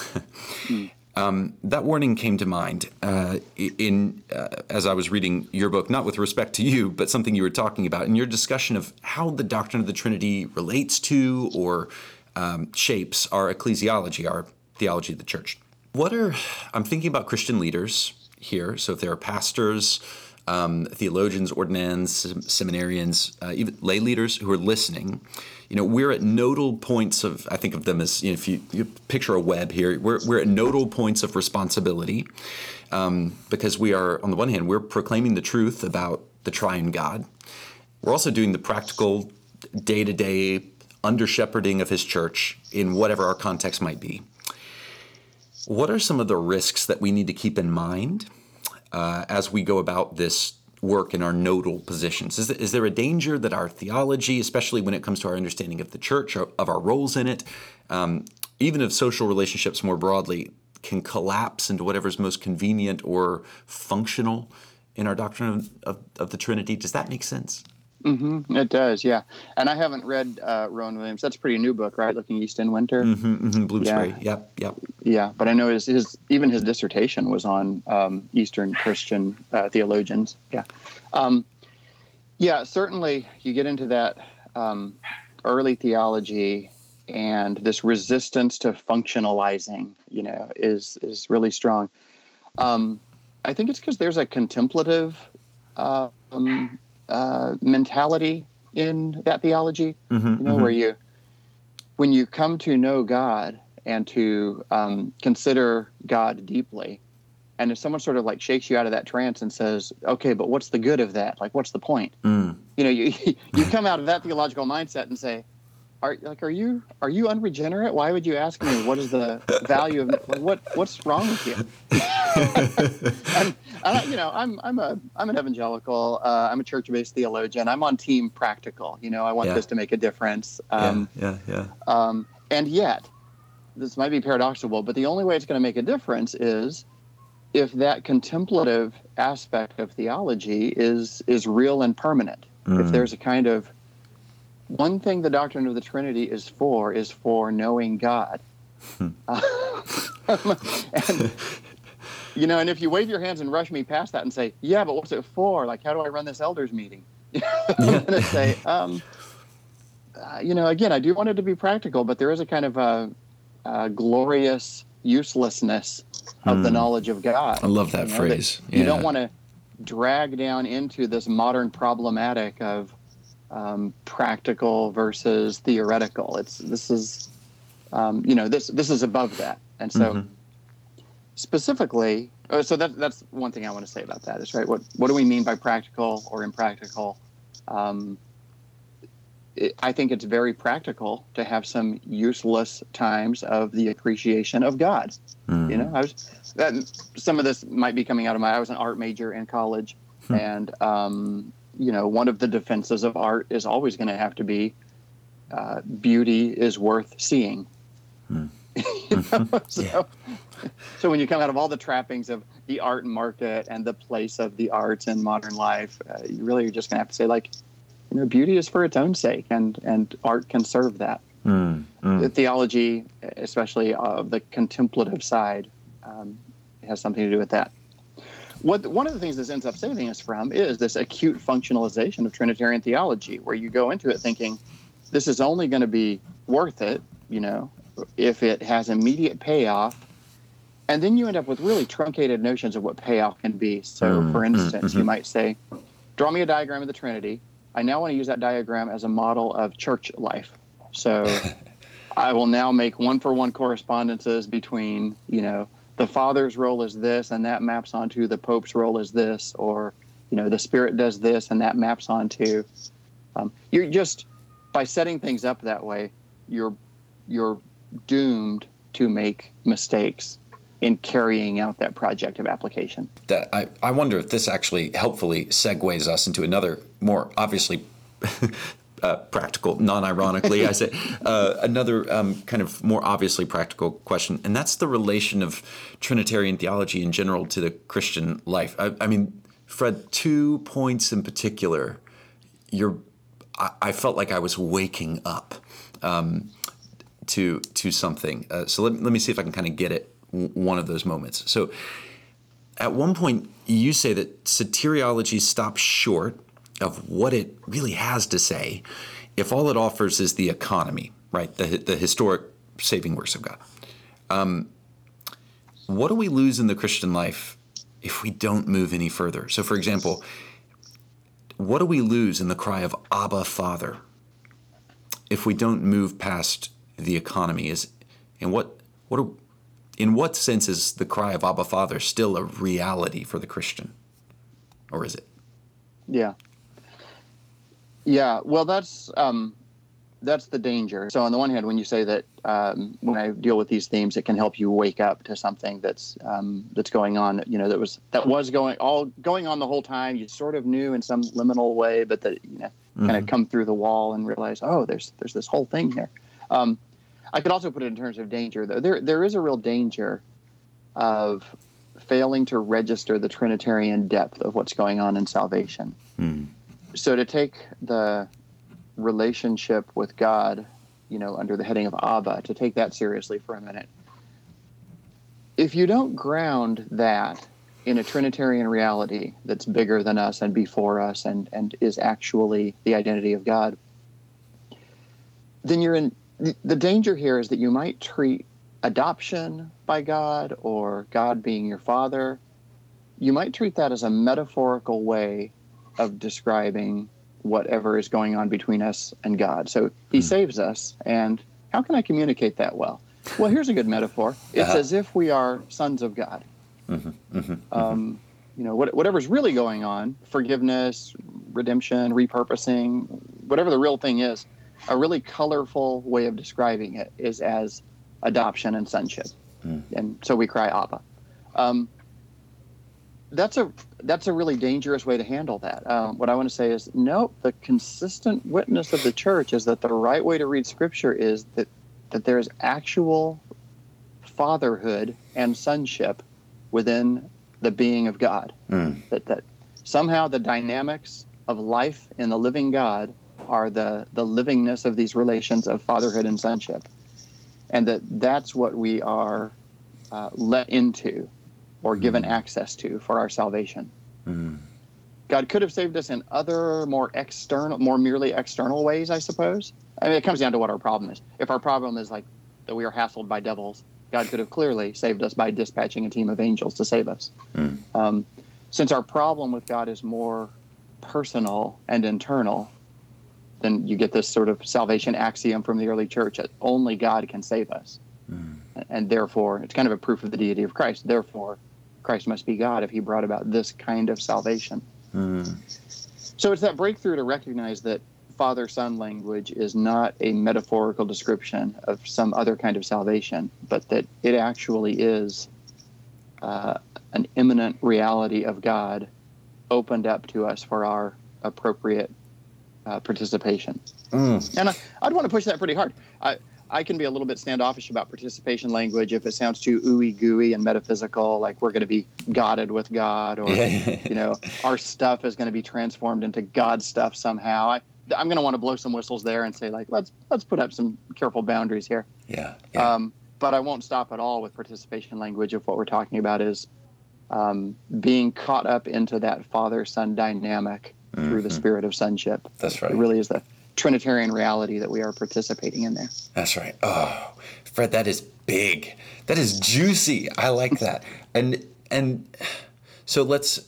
mm. <laughs> um, that warning came to mind uh, in uh, as I was reading your book, not with respect to you, but something you were talking about in your discussion of how the doctrine of the Trinity relates to or um, shapes our ecclesiology, our theology of the church. What are I'm thinking about Christian leaders here. So if there are pastors, um, theologians, ordinands, seminarians, uh, even lay leaders who are listening. You know, we're at nodal points of, I think of them as, you know, if you, you picture a web here, we're, we're at nodal points of responsibility um, because we are, on the one hand, we're proclaiming the truth about the triune God. We're also doing the practical, day to day under shepherding of his church in whatever our context might be. What are some of the risks that we need to keep in mind? Uh, as we go about this work in our nodal positions? Is, is there a danger that our theology, especially when it comes to our understanding of the church, of our roles in it, um, even of social relationships more broadly, can collapse into whatever's most convenient or functional in our doctrine of, of, of the Trinity? Does that make sense? Mm-hmm, it does, yeah. And I haven't read uh, Rowan Williams. That's a pretty new book, right? Looking East in Winter. Mm-hmm, mm-hmm. Bloomsbury. Yeah. Yep, yep. Yeah, but I know his, his even his dissertation was on um, Eastern Christian uh, theologians. Yeah, um, yeah. Certainly, you get into that um, early theology, and this resistance to functionalizing, you know, is is really strong. Um, I think it's because there's a contemplative um, uh, mentality in that theology. Mm-hmm, you know, mm-hmm. where you when you come to know God and to um, consider God deeply, and if someone sort of like shakes you out of that trance and says, "Okay, but what's the good of that? Like, what's the point?" Mm. You know, you <laughs> you come out of that theological mindset and say, "Are like, are you are you unregenerate? Why would you ask me what is the <laughs> value of like, what what's wrong with you?" <laughs> and, and, you know, I'm I'm a I'm an evangelical. Uh, I'm a church-based theologian. I'm on team practical. You know, I want Yeah. this to make a difference. Um, yeah, yeah, um, and yet, this might be paradoxical, but the only way it's going to make a difference is if that contemplative aspect of theology is is real and permanent. If Mm. there's a kind of one thing the doctrine of the Trinity is for is for knowing God. Hmm. Uh, <laughs> and, you know, and if you wave your hands and rush me past that and say, "Yeah, but what's it for? Like, how do I run this elders meeting?" <laughs> I'm going to say, um, uh, you know, again, I do want it to be practical, but there is a kind of a, a glorious uselessness of the Hmm. knowledge of God. I love that You know, phrase. You Yeah. don't want to drag down into this modern problematic of um, practical versus theoretical. It's this is, um, you know, this this is above that, and so Mhm. specifically, oh, so that that's one thing I want to say about that is right. What what do we mean by practical or impractical? Um, it, I think it's very practical to have some useless times of the appreciation of God. Mm. You know, I was that some of this might be coming out of my. I was an art major in college, Hmm. and um, you know, one of the defenses of art is always going to have to be uh, beauty is worth seeing. Hmm. <laughs> you know? so, Yeah. so when you come out of all the trappings of the art market and the place of the arts in modern life, uh, you really are just going to have to say like, you know, beauty is for its own sake, and and art can serve that Mm. Mm. the theology, especially of the contemplative side, um, has something to do with that. What one of the things this ends up saving us from is this acute functionalization of Trinitarian theology, where you go into it thinking this is only going to be worth it, you know, if it has immediate payoff, and then you end up with really truncated notions of what payoff can be. So, Mm, for instance, you mhm. might say, "Draw me a diagram of the Trinity." I now want to use that diagram as a model of church life. So <laughs> I will now make one for one correspondences between, you know, the Father's role is this and that maps onto the Pope's role is this, or, you know, the Spirit does this and that maps onto. Um, you're just, by setting things up that way, you're, you're doomed to make mistakes in carrying out that project of application. that I, I wonder if this actually helpfully segues us into another more obviously <laughs> uh, practical, non-ironically, I say <laughs> uh, another um, kind of more obviously practical question, and that's the relation of Trinitarian theology in general to the Christian life. I, I mean, Fred, two points in particular. You're, I, I felt like I was waking up um, to to something. Uh, so let, let me see if I can kind of get it w- one of those moments. So at one point you say that soteriology stops short of what it really has to say if all it offers is the economy right the, the historic saving works of god um, what do we lose in the christian life if we don't move any further so for example what do we lose in the cry of abba father if we don't move past the economy is and what what are, in what sense is the cry of Abba Father still a reality for the Christian? Or is it? Yeah. Yeah. Well, that's um, that's the danger. So on the one hand, when you say that um, when I deal with these themes, it can help you wake up to something that's um, that's going on. You know, that was that was going all going on the whole time. You sort of knew in some liminal way, but that you know kind of come through the wall and realize, oh, there's there's this whole thing here. Um, I could also put it in terms of danger, though. There there is a real danger of failing to register the Trinitarian depth of what's going on in salvation. Mm. So to take the relationship with God, you know, under the heading of Abba, to take that seriously for a minute. If you don't ground that in a Trinitarian reality that's bigger than us and before us and, and is actually the identity of God, then you're in the, danger here is that you might treat adoption by God or God being your father, you might treat that as a metaphorical way of describing whatever is going on between us and God. So he Hmm. saves us and how can I communicate that well? Well, here's a good metaphor. It's Uh-huh. as if we are sons of God. Mm-hmm, mm-hmm, Um, you know, what, whatever's really going on, forgiveness, redemption, repurposing, whatever the real thing is, a really colorful way of describing it is as adoption and sonship. Mm. And so we cry Abba. Um, that's a that's a really dangerous way to handle that. Um, what I want to say is, no, the consistent witness of the church is that the right way to read Scripture is that that there is actual fatherhood and sonship within the being of God. Mm. That that somehow the dynamics of life in the living God are the the livingness of these relations of fatherhood and sonship, and that that's what we are uh, let into or given access to for our salvation. Mm. God could have saved us in other more external, more merely external ways, I suppose. I mean, it comes down to what our problem is. If our problem is like that we are hassled by devils, God could have clearly saved us by dispatching a team of angels to save us. Mm. Um, since our problem with God is more personal and internal, then you get this sort of salvation axiom from the early church that only God can save us. Mm. And therefore, it's kind of a proof of the deity of Christ. Therefore, Christ must be God if he brought about this kind of salvation. Mm. So it's that breakthrough to recognize that father son language is not a metaphorical description of some other kind of salvation, but that it actually is uh, an immanent reality of God opened up to us for our appropriate uh, participation. Mm. And I, I'd want to push that pretty hard. I, I can be a little bit standoffish about participation language if it sounds too ooey gooey and metaphysical, like we're going to be godded with God, or you know, our stuff is going to be transformed into God stuff somehow. I, I'm going to want to blow some whistles there and say like, let's let's put up some careful boundaries here. Yeah. Yeah. Um, but I won't stop at all with participation language if what we're talking about is um, being caught up into that father son dynamic through the Mhm. spirit of sonship. That's right. It really is the Trinitarian reality that we are participating in there. That's right. Oh, Fred, that is big. That is juicy. I like that. And and so let's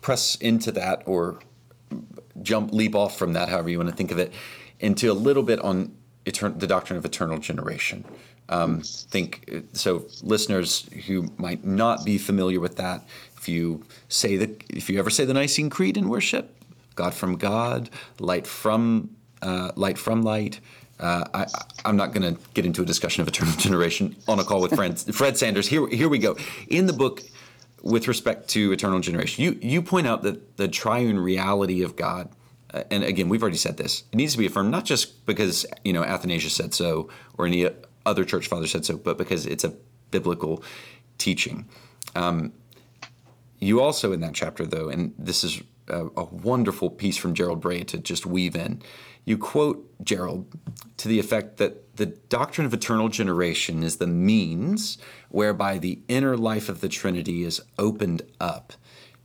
press into that or jump leap off from that, however you want to think of it, into a little bit on etern- the doctrine of eternal generation. Um, think so, listeners who might not be familiar with that. If you say that, if you ever say the Nicene Creed in worship, God from God, light from uh, light from light. Uh, I, I'm not going to get into a discussion of eternal <laughs> generation on a call with Fred, <laughs> Fred Sanders. Here, here we go. In the book, with respect to eternal generation, you you point out that the triune reality of God, uh, and again, we've already said this. It needs to be affirmed not just because you know Athanasius said so or any other church father said so, but because it's a biblical teaching. Um, you also in that chapter, though, and this is a, a wonderful piece from Gerald Bray to just weave in. You quote Gerald to the effect that the doctrine of eternal generation is the means whereby the inner life of the Trinity is opened up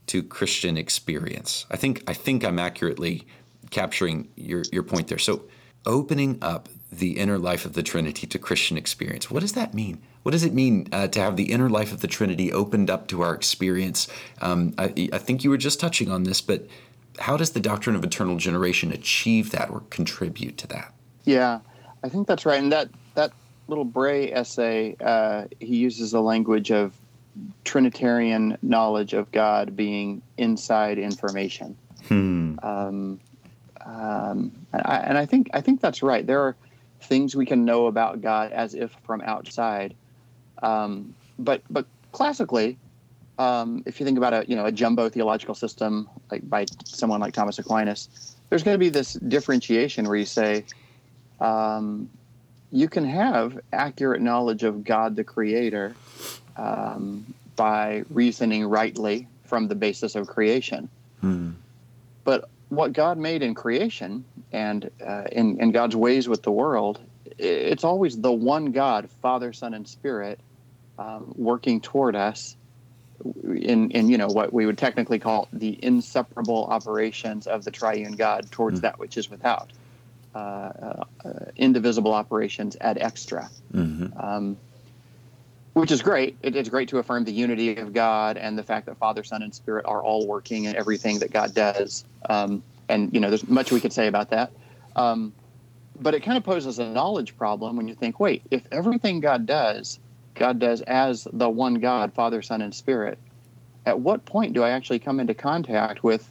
to Christian experience. I think I think I'm accurately capturing your, your point there. So opening up the inner life of the Trinity to Christian experience. What does that mean? What does it mean uh, to have the inner life of the Trinity opened up to our experience? Um, I, I think you were just touching on this, but how does the doctrine of eternal generation achieve that or contribute to that? Yeah, I think that's right. And that that little Bray essay, uh, he uses the language of Trinitarian knowledge of God being inside information. Hmm. Um, um, and, I, and I think I think that's right. There are things we can know about God as if from outside, um, but but classically, um, if you think about a you know a jumbo theological system like by someone like Thomas Aquinas, there's going to be this differentiation where you say um, you can have accurate knowledge of God the Creator um, by reasoning rightly from the basis of creation. Hmm. But what God made in creation and uh, in, in God's ways with the world, it's always the one God, Father, Son, and Spirit, um, working toward us in, in you know what we would technically call the inseparable operations of the triune God towards Mm. that which is without. Uh, uh, indivisible operations ad extra Mhm. um, which is great. It, it's great to affirm the unity of God and the fact that Father, Son, and Spirit are all working in everything that God does. Um, and you know, there's much we could say about that. Um, but it kind of poses a knowledge problem when you think, wait, if everything God does, God does as the one God, Father, Son, and Spirit, at what point do I actually come into contact with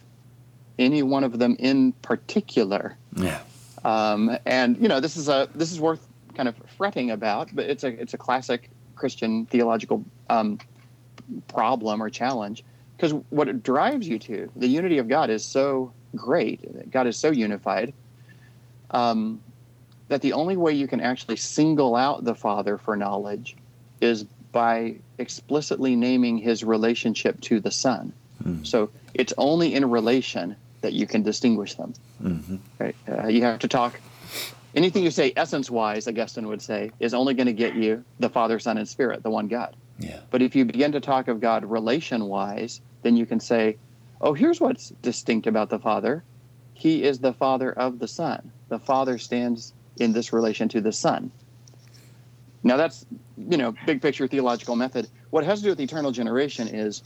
any one of them in particular? Yeah. Um, and you know, this is a this is worth kind of fretting about, but it's a it's a classic Christian theological um, problem or challenge because what it drives you to the unity of God is so great, God is so unified. Um, that the only way you can actually single out the Father for knowledge is by explicitly naming his relationship to the Son. Mm-hmm. So it's only in relation that you can distinguish them. Mm-hmm. Right? Uh, you have to talk. Anything you say essence wise, Augustine would say, is only going to get you the Father, Son, and Spirit, the one God. Yeah. But if you begin to talk of God relation wise, then you can say, oh, here's what's distinct about the Father. He is the Father of the Son. The Father stands in this relation to the Son. Now that's you know big picture theological method. What has to do with eternal generation is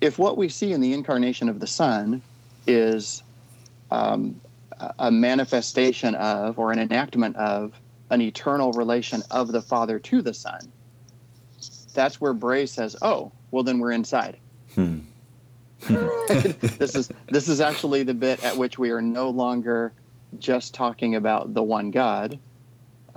if what we see in the incarnation of the Son is um, a manifestation of or an enactment of an eternal relation of the Father to the Son, that's where Bray says, "Oh, well, then we're inside." Hmm. <laughs> this is this is actually the bit at which we are no longer just talking about the one God,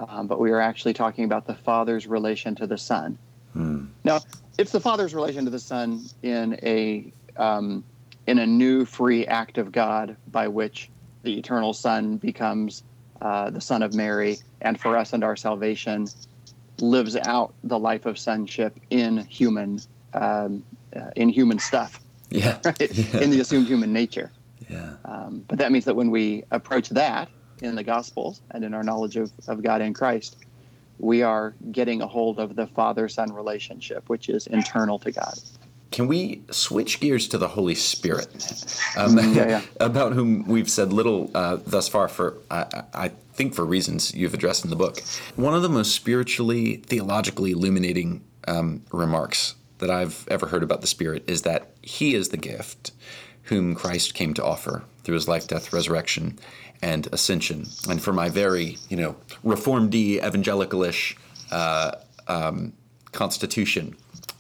um, but we are actually talking about the Father's relation to the Son. Hmm. Now, it's the Father's relation to the Son in a um, in a new free act of God by which the eternal Son becomes uh, the Son of Mary, and for us and our salvation lives out the life of sonship in human um, uh, in human stuff. Yeah. <laughs> Right? yeah. In the assumed human nature. Yeah. Um, but that means that when we approach that in the Gospels and in our knowledge of, of God in Christ, we are getting a hold of the father son relationship, which is internal to God. Can we switch gears to the Holy Spirit, <laughs> um, yeah, yeah. <laughs> about whom we've said little uh, thus far for, uh, I think, for reasons you've addressed in the book? One of the most spiritually, theologically illuminating um, remarks that I've ever heard about the Spirit is that He is the gift whom Christ came to offer through his life, death, resurrection, and ascension. And for my very, you know, reformed evangelicalish uh, um, constitution,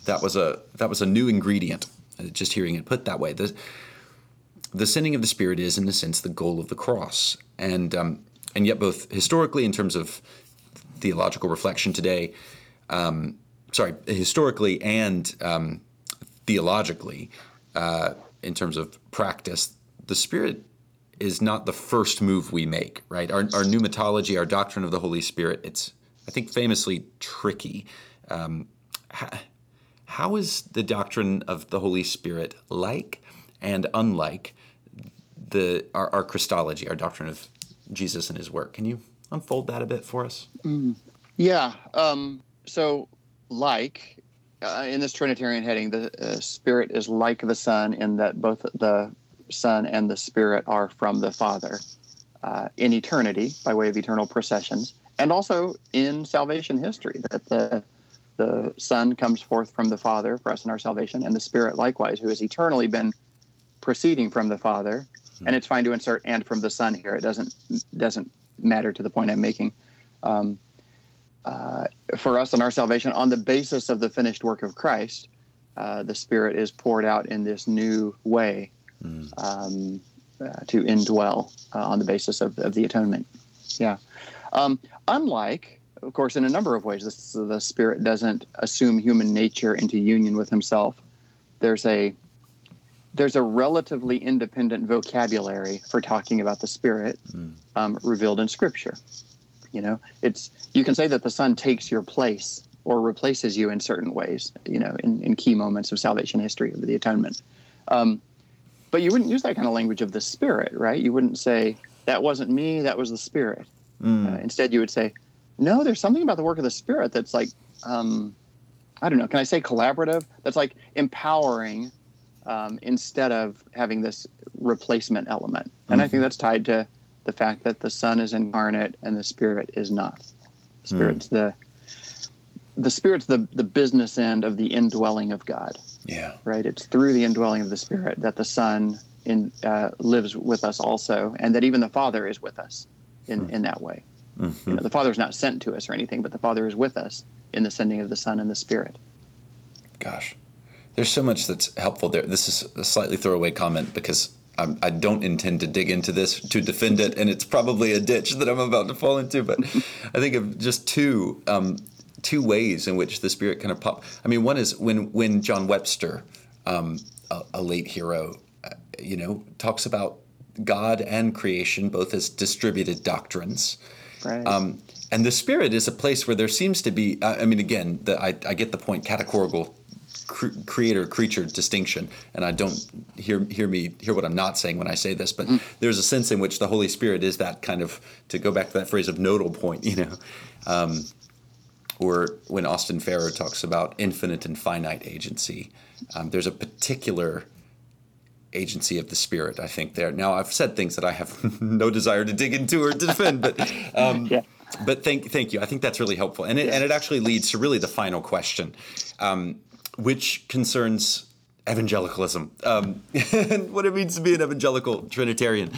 that was a that was a new ingredient. Uh, just hearing it put that way, the the sending of the Spirit is, in a sense, the goal of the cross, and um, and yet both historically, in terms of theological reflection today, um, sorry, historically and um, theologically. Uh, in terms of practice, the Spirit is not the first move we make, right? Our, our pneumatology, our doctrine of the Holy Spirit, it's, I think, famously tricky. Um, how, how is the doctrine of the Holy Spirit like and unlike the our, our Christology, our doctrine of Jesus and His work? Can you unfold that a bit for us? Mm, yeah. Um, so, like uh, in this Trinitarian heading, the uh, Spirit is like the Son in that both the Son and the Spirit are from the Father uh, in eternity by way of eternal processions, and also in salvation history that the the Son comes forth from the Father for us in our salvation, and the Spirit likewise, who has eternally been proceeding from the Father. Mm-hmm. And it's fine to insert "and from the Son" here. It doesn't doesn't matter to the point I'm making. Um, uh, for us in our salvation on the basis of the finished work of Christ. Uh, the Spirit is poured out in this new way mm. um, uh, to indwell uh, on the basis of, of the atonement. Yeah. Um, unlike, of course, in a number of ways, this, the Spirit doesn't assume human nature into union with Himself. There's a there's a relatively independent vocabulary for talking about the Spirit mm. um, revealed in Scripture. You know, it's you can say that the Son takes your place or replaces you in certain ways. You know, in, in key moments of salvation history of the atonement. Um, but you wouldn't use that kind of language of the Spirit, right? You wouldn't say that wasn't me, that was the Spirit. Mm. Uh, instead, you would say, no, there's something about the work of the Spirit that's like, um, I don't know, can I say collaborative? That's like empowering um, instead of having this replacement element. And mm-hmm. I think mm-hmm. that's tied to the fact that the Son is incarnate and the Spirit is not. The Spirit's mm. the the Spirit's the the business end of the indwelling of God. Yeah. Right. It's through the indwelling of the Spirit that the Son in uh, lives with us also, and that even the Father is with us in, mm-hmm. in that way. Mm-hmm. You know, the Father is not sent to us or anything, but the Father is with us in the sending of the Son and the Spirit. Gosh, there's so much that's helpful there. This is a slightly throwaway comment because I'm, I do not intend to dig into this to defend it, and it's probably a ditch that I'm about to fall into. But <laughs> I think of just two um, two ways in which the Spirit kind of pop. I mean, one is when when John Webster, um, a, a, late hero, uh, you know, talks about God and creation both as distributed doctrines. Right. Um, and the Spirit is a place where there seems to be. Uh, I mean, again, the, I, I get the point. Categorical creator creature distinction and i don't hear hear me hear what i'm not saying when i say this but mm. there's a sense in which the holy spirit is that kind of to go back to that phrase of nodal point <laughs> you know um, or when austin farrer talks about infinite and finite agency. Um, there's a particular agency of the spirit i think there. Now i've said things that i have <laughs> no desire to dig into or to defend but um, <laughs> yeah. but thank thank you. I think that's really helpful. And it, and it actually leads to really the final question um, which concerns evangelicalism. Um, and <laughs> what it means to be an evangelical Trinitarian.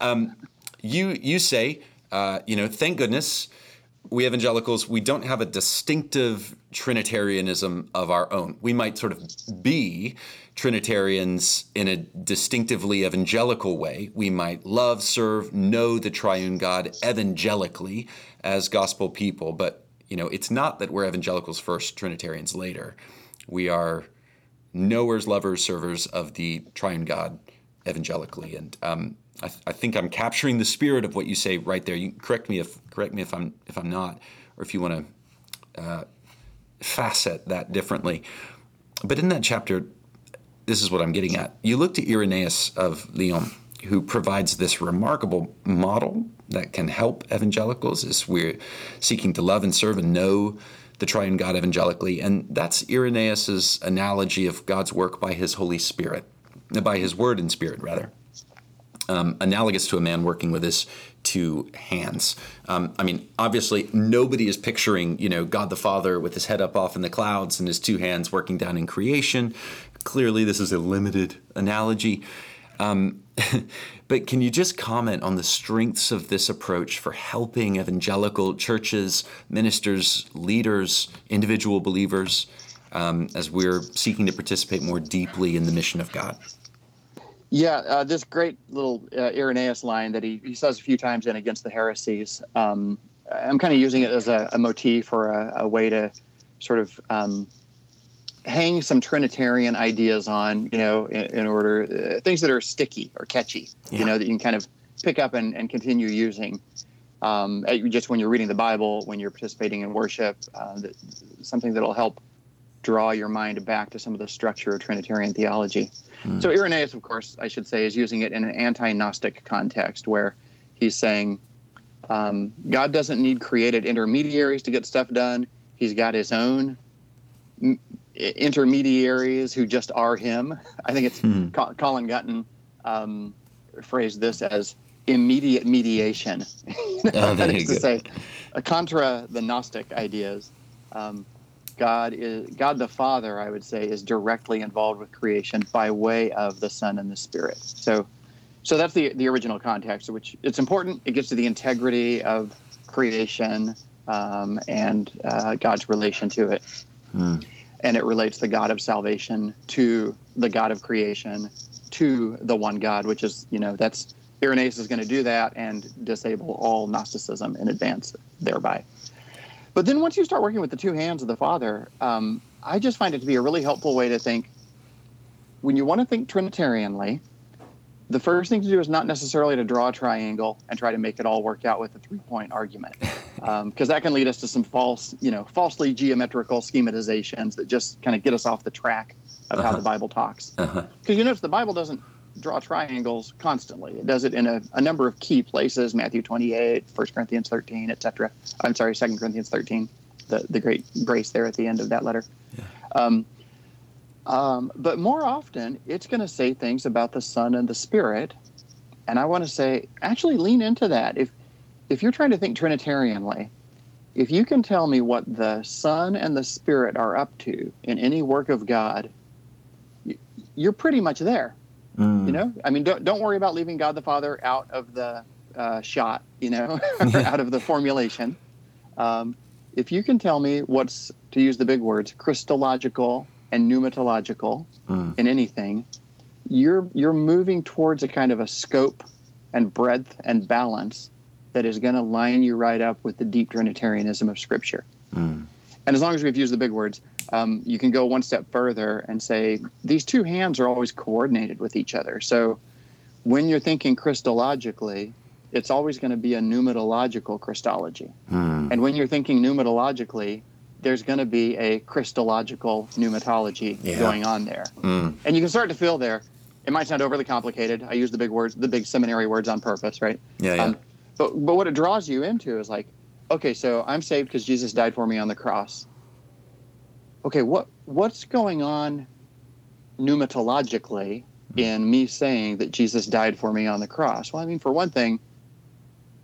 Um, you you say, uh, you know, thank goodness we evangelicals we don't have a distinctive Trinitarianism of our own. We might sort of be Trinitarians in a distinctively evangelical way. We might love, serve, know the triune God evangelically as gospel people, but you know, it's not that we're evangelicals first, Trinitarians later. We are knowers, lovers, servers of the triune God evangelically. And um, I, th- I, think I'm capturing the spirit of what you say right there. You correct me if correct me if I'm if I'm not, or if you want to uh, facet that differently. But in that chapter, this is what I'm getting at. You look to Irenaeus of Lyon, who provides this remarkable model that can help evangelicals as we're seeking to love and serve and know the triune God evangelically, and that's Irenaeus's analogy of God's work by His Holy Spirit, by His Word and Spirit, rather. Um, analogous to a man working with his two hands. Um, I mean, obviously, nobody is picturing, you know, God the Father with his head up off in the clouds and his two hands working down in creation. Clearly, this is a limited analogy. Um, <laughs> but can you just comment on the strengths of this approach for helping evangelical churches, ministers, leaders, individual believers um, as we're seeking to participate more deeply in the mission of God? Yeah, uh, this great little uh, Irenaeus line that he, he says a few times in Against the Heresies. Um, I'm kind of using it as a, a motif or a, a, way to sort of um, hang some Trinitarian ideas on, you know, in, in order uh, things that are sticky or catchy, yeah. you know, that you can kind of pick up and, and continue using. Um, just when you're reading the Bible, when you're participating in worship, uh, that, something that'll help draw your mind back to some of the structure of Trinitarian theology. Mm. So Irenaeus, of course, I should say, is using it in an anti-Gnostic context where he's saying um, God doesn't need created intermediaries to get stuff done. He's got his own intermediaries who just are him. I think it's hmm. Colin Gunton um, phrased this as immediate mediation. <laughs> oh, that is to say, a contra the Gnostic ideas. Um, God is God the Father, I would say, is directly involved with creation by way of the Son and the Spirit. So, so that's the the original context, which it's important. It gets to the integrity of creation um, and uh, God's relation to it. Hmm and it relates the God of salvation to the God of creation to the one God, which is, you know, that's Irenaeus is going to do that and disable all Gnosticism in advance thereby. But then once you start working with the two hands of the Father, um, I just find it to be a really helpful way to think. When you want to think Trinitarianly, the first thing to do is not necessarily to draw a triangle and try to make it all work out with a three point argument because <laughs> um, that can lead us to some false you know falsely geometrical schematizations that just kind of get us off the track of uh-huh. how the bible talks because uh-huh. you notice the bible doesn't draw triangles constantly it does it in a, a number of key places matthew 28 1 corinthians 13 etc i'm sorry 2 corinthians 13 the, the great grace there at the end of that letter yeah. um, um, but more often, it's going to say things about the Son and the Spirit. And I want to say, actually, lean into that. If if you're trying to think Trinitarianly, if you can tell me what the Son and the Spirit are up to in any work of God, you're pretty much there. Mm. You know, I mean, don't don't worry about leaving God the Father out of the uh, shot, you know, <laughs> out of the formulation. Um, if you can tell me what's, to use the big words, Christological and pneumatological mm. in anything, you're you're moving towards a kind of a scope and breadth and balance that is going to line you right up with the deep Trinitarianism of Scripture. Mm. And as long as we've used the big words, um, you can go one step further and say these two hands are always coordinated with each other. So when you're thinking Christologically, it's always going to be a pneumatological Christology. Mm. And when you're thinking pneumatologically, there's going to be a Christological pneumatology yeah. going on there. Mm. And you can start to feel there. It might sound overly complicated. I use the big words, the big seminary words on purpose, right? Yeah, yeah. Um, but but what it draws you into is like, okay, so I'm saved because Jesus died for me on the cross. Okay, what what's going on pneumatologically in me saying that Jesus died for me on the cross? Well, I mean, for one thing,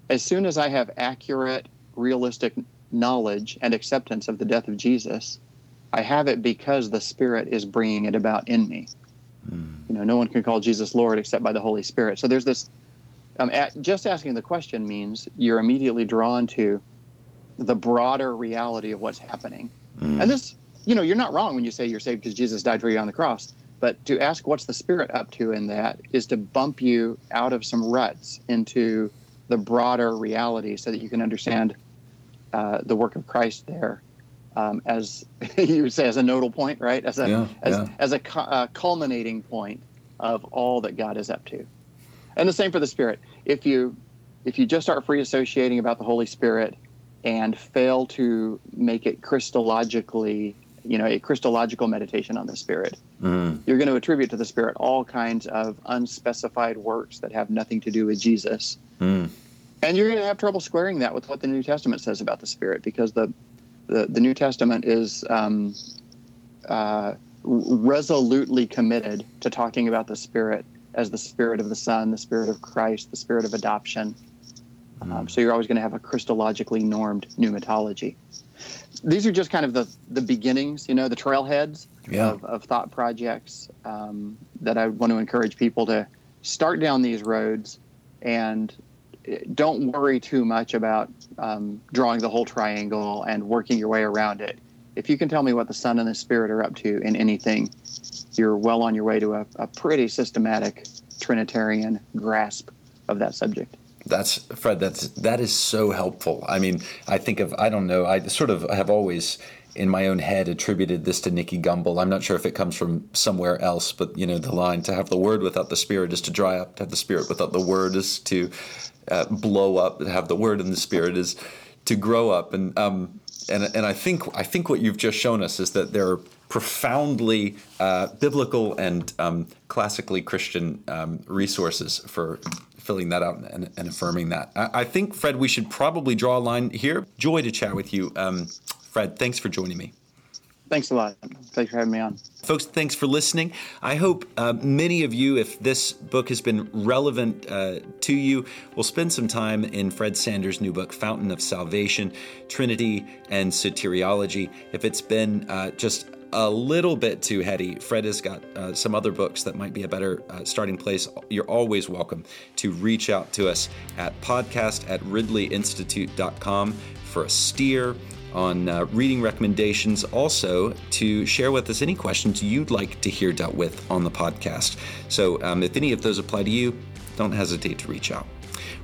as soon as I have accurate, realistic knowledge and acceptance of the death of Jesus, I have it because the Spirit is bringing it about in me. Mm. You know, no one can call Jesus Lord except by the Holy Spirit. So there's this um, at, just asking the question means you're immediately drawn to the broader reality of what's happening. Mm. And this, you know, you're not wrong when you say you're saved because Jesus died for you on the cross. But to ask what's the Spirit up to in that is to bump you out of some ruts into the broader reality so that you can understand uh, the work of Christ there um, as <laughs> you would say as a nodal point, right? As a yeah, as, yeah. as a cu- uh, culminating point of all that God is up to. And the same for the Spirit. If you if you just start free associating about the Holy Spirit and fail to make it Christologically, you know, a Christological meditation on the Spirit, mm. you're going to attribute to the Spirit all kinds of unspecified works that have nothing to do with Jesus. Mm. And you're going to have trouble squaring that with what the New Testament says about the Spirit because the the, the New Testament is um, uh, resolutely committed to talking about the Spirit as the Spirit of the Son, the Spirit of Christ, the Spirit of adoption. Mm. Um, so you're always going to have a Christologically normed pneumatology. These are just kind of the, the beginnings, you know, the trailheads yeah. of, of thought projects um, that I want to encourage people to start down these roads and eh, don't worry too much about um, drawing the whole triangle and working your way around it. If you can tell me what the Son and the Spirit are up to in anything, you're well on your way to a, a pretty systematic Trinitarian grasp of that subject. That's Fred. That's that is so helpful. I mean, I think of I don't know. I sort of have always in my own head attributed this to Nicky Gumbel. I'm not sure if it comes from somewhere else, but you know the line to have the word without the spirit is to dry up. To have the spirit without the word is to uh, blow up. To have the word and the spirit is to grow up. And um, and and I think I think what you've just shown us is that there are profoundly uh, biblical and um, classically Christian um, resources for filling that out and, and affirming that. I, I, think, Fred, we should probably draw a line here. Joy to chat with you. Um, Fred, thanks for joining me. Thanks a lot. Thanks for having me on. Folks, thanks for listening. I hope uh, many of you, if this book has been relevant uh, to you, will spend some time in Fred Sanders' new book, Fountain of Salvation Trinity and Soteriology. If it's been uh, just a little bit too heady, Fred has got uh, some other books that might be a better uh, starting place. You're always welcome to reach out to us at podcast at ridleyinstitute.com for a steer on uh, reading recommendations, also to share with us any questions you'd like to hear dealt with on the podcast. So um, if any of those apply to you, don't hesitate to reach out.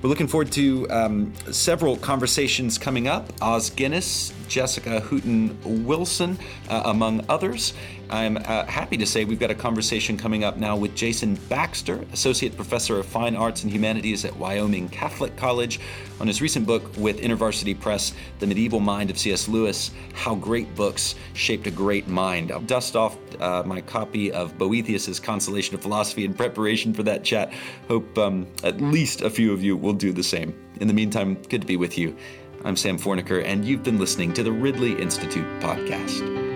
We're looking forward to um, several conversations coming up. Os Guinness, Jessica Hooten Wilson, uh, among others. I'm uh, happy to say we've got a conversation coming up now with Jason Baxter, Associate Professor of Fine Arts and Humanities at Wyoming Catholic College, on his recent book with InterVarsity Press, The Medieval Mind of C.S. Lewis How Great Books Shaped a Great Mind. I'll dust off uh, my copy of Boethius's Consolation of Philosophy in preparation for that chat. Hope um, at least a few of you will do the same. In the meantime, good to be with you. I'm Sam Forniker, and you've been listening to the Ridley Institute podcast.